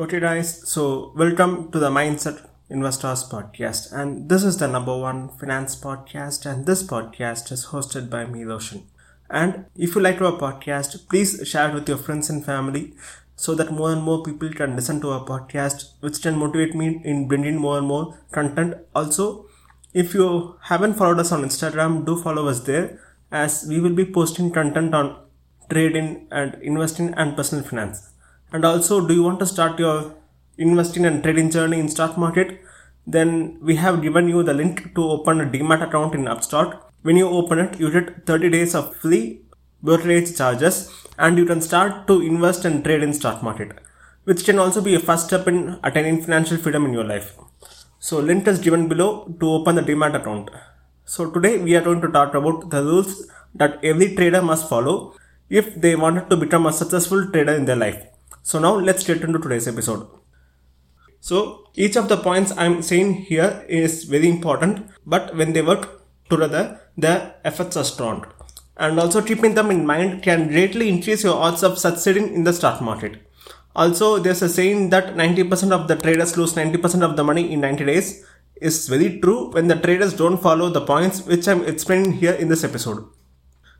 Okay, guys, so welcome to the Mindset Investors Podcast, and this is the number one finance podcast, and this podcast is hosted by me, Roshan. And if you like our podcast, please share it with your friends and family so that more and more people can listen to our podcast, which can motivate me in bringing more and more content. Also, if you haven't followed us on Instagram, do follow us there as we will be posting content on trading and investing and personal finance. And also, do you want to start your investing and trading journey in stock market? Then we have given you the link to open a demat account in Upstox. When you open it, you get 30 days of free brokerage charges and you can start to invest and trade in stock market, which can also be a first step in attaining financial freedom in your life. So link is given below to open the demat account. So today we are going to talk about the rules that every trader must follow if they wanted to become a successful trader in their life. So now let's get into today's episode. So each of the points I'm saying here is very important, but when they work together, the effects are strong. And also keeping them in mind can greatly increase your odds of succeeding in the stock market. Also, there's a saying that 90% of the traders lose 90% of the money in 90 days is very true when the traders don't follow the points which I'm explaining here in this episode.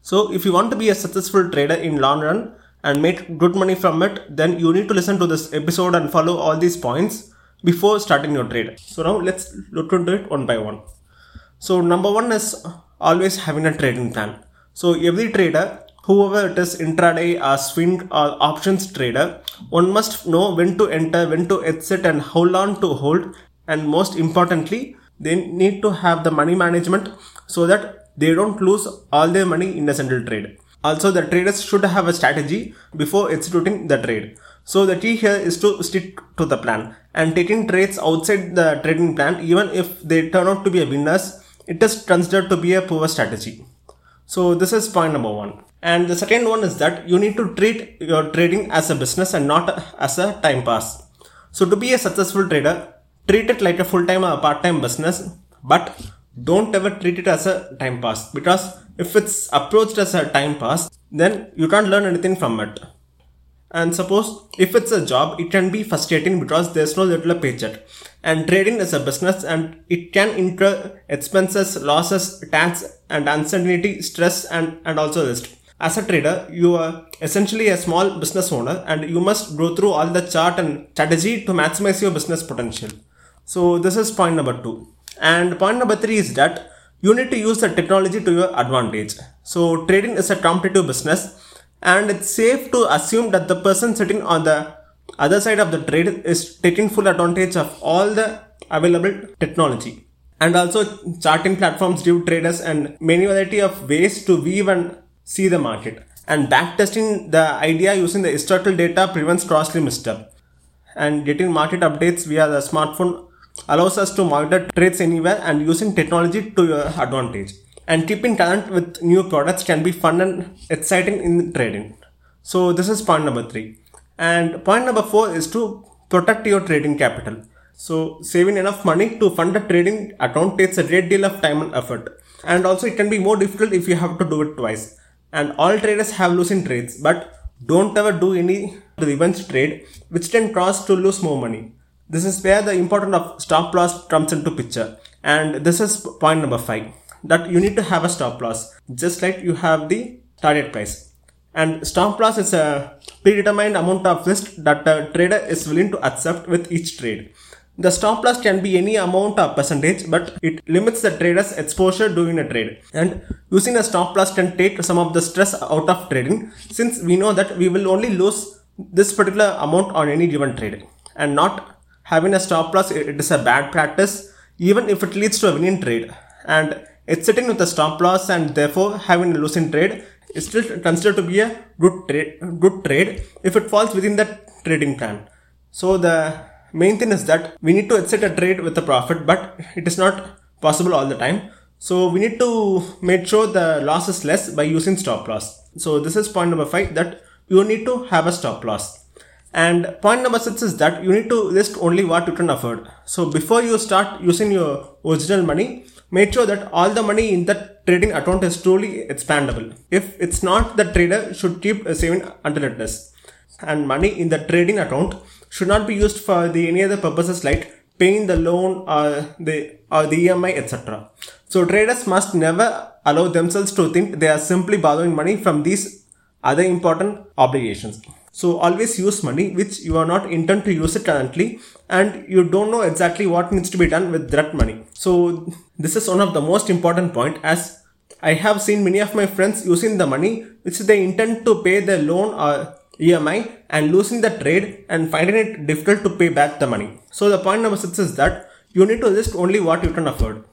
So if you want to be a successful trader in long run, and make good money from it, then you need to listen to this episode and follow all these points before starting your trade. So now let's look into it one by one. So number one is always having a trading plan. So every trader, whoever it is intraday or swing or options trader, one must know when to enter, when to exit and how long to hold. And most importantly, they need to have the money management so that they don't lose all their money in a single trade. Also, the traders should have a strategy before executing the trade. So the key here is to stick to the plan and taking trades outside the trading plan, even if they turn out to be a winners, it is considered to be a poor strategy. So this is point number one. And the second one is that you need to treat your trading as a business and not as a time pass. So to be a successful trader, treat it like a full-time or a part-time business, but don't ever treat it as a time pass because if it's approached as a time pass, then you can't learn anything from it. And suppose if it's a job, it can be frustrating because there's no little paycheck. And trading is a business and it can incur expenses, losses, tax and uncertainty, stress and, and also risk. As a trader, you are essentially a small business owner and you must go through all the chart and strategy to maximize your business potential. So this is point number two. And point number three is that you need to use the technology to your advantage. So trading is a competitive business and it's safe to assume that the person sitting on the other side of the trade is taking full advantage of all the available technology. And also charting platforms give traders and many variety of ways to weave and see the market. And backtesting the idea using the historical data prevents costly misstep. And getting market updates via the smartphone allows us to monitor trades anywhere and using technology to your advantage. And keeping current with new products can be fun and exciting in trading. So this is point number three. And point number four is to protect your trading capital. So saving enough money to fund a trading account takes a great deal of time and effort. And also it can be more difficult if you have to do it twice. And all traders have losing trades, but don't ever do any revenge trade which can cause to lose more money. This is where the importance of stop loss comes into picture. And this is point number five that you need to have a stop loss just like you have the target price. And stop loss is a predetermined amount of risk that the trader is willing to accept with each trade. The stop loss can be any amount or percentage, but it limits the trader's exposure during a trade. And using a stop loss can take some of the stress out of trading since we know that we will only lose this particular amount on any given trade and not having a stop loss it is a bad practice even if it leads to a winning trade. And it's sitting with a stop loss and therefore having a losing trade is still considered to be a good trade good trade if it falls within the trading plan. So the main thing is that we need to exit a trade with a profit but it is not possible all the time. So we need to make sure the loss is less by using stop loss. So this is point number 5 that you need to have a stop loss and point number six is that you need to list only what you can afford. So before you start using your original money, make sure that all the money in that trading account is truly expandable. If it's not, the trader should keep saving until it is. And money in the trading account should not be used for the any other purposes like paying the loan or the or the EMI etc. So traders must never allow themselves to think they are simply borrowing money from these other important obligations. So always use money which you are not intend to use it currently and you don't know exactly what needs to be done with that money. So this is one of the most important point as I have seen many of my friends using the money which they intend to pay the loan or EMI and losing the trade and finding it difficult to pay back the money. So the point number six is that you need to list only what you can afford.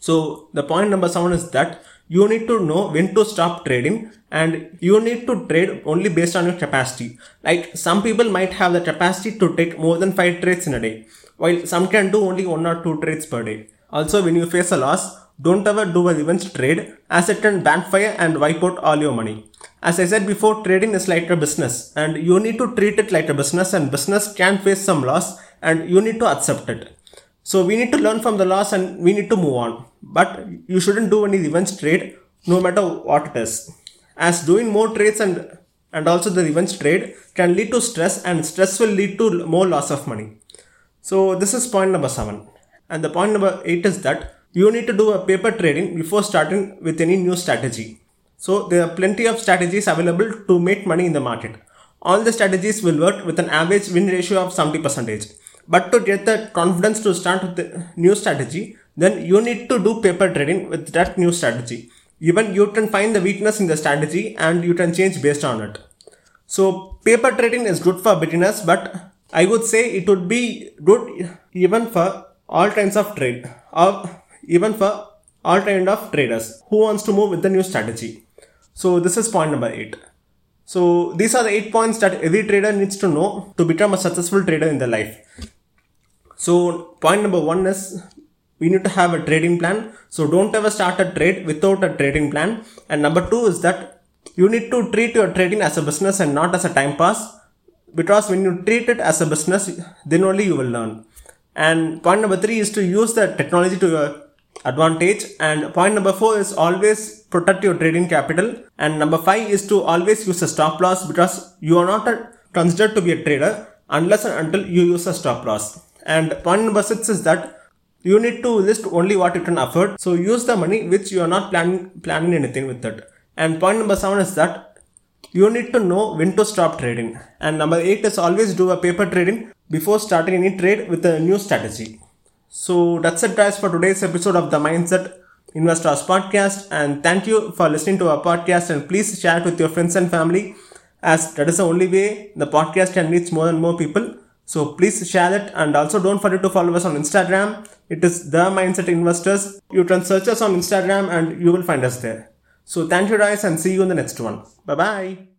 So the point number seven is that you need to know when to stop trading and you need to trade only based on your capacity. Like some people might have the capacity to take more than five trades in a day, while some can do only one or two trades per day. Also, when you face a loss, don't ever do a revenge trade as it can backfire and wipe out all your money. As I said before, trading is like a business and you need to treat it like a business and business can face some loss and you need to accept it. So we need to learn from the loss and we need to move on. But you shouldn't do any revenge trade no matter what it is. As doing more trades and and also the revenge trade can lead to stress and stress will lead to more loss of money. So this is point number 7. And the point number 8 is that you need to do a paper trading before starting with any new strategy. So there are plenty of strategies available to make money in the market. All the strategies will work with an average win ratio of 70%. But to get the confidence to start with the new strategy, then you need to do paper trading with that new strategy. Even you can find the weakness in the strategy and you can change based on it. So paper trading is good for beginners, but I would say it would be good even for all kinds of trade or even for all kind of traders who wants to move with the new strategy. So this is point number eight. So these are the eight points that every trader needs to know to become a successful trader in their life. So point number one is we need to have a trading plan. So don't ever start a trade without a trading plan. And number two is that you need to treat your trading as a business and not as a time pass. Because when you treat it as a business, then only you will learn. And point number three is to use the technology to your advantage. And point number four is always protect your trading capital. And number five is to always use a stop loss because you are not a, considered to be a trader unless and until you use a stop loss. And point number six is that you need to list only what you can afford. So use the money which you are not planning planning anything with it. And point number seven is that you need to know when to stop trading. And number eight is always do a paper trading before starting any trade with a new strategy. So that's it guys for today's episode of the Mindset Investors Podcast. And thank you for listening to our podcast and please share it with your friends and family as that is the only way the podcast can reach more and more people. So please share it and also don't forget to follow us on Instagram. It is the Mindset Investors. You can search us on Instagram and you will find us there. So thank you guys and see you in the next one. Bye bye.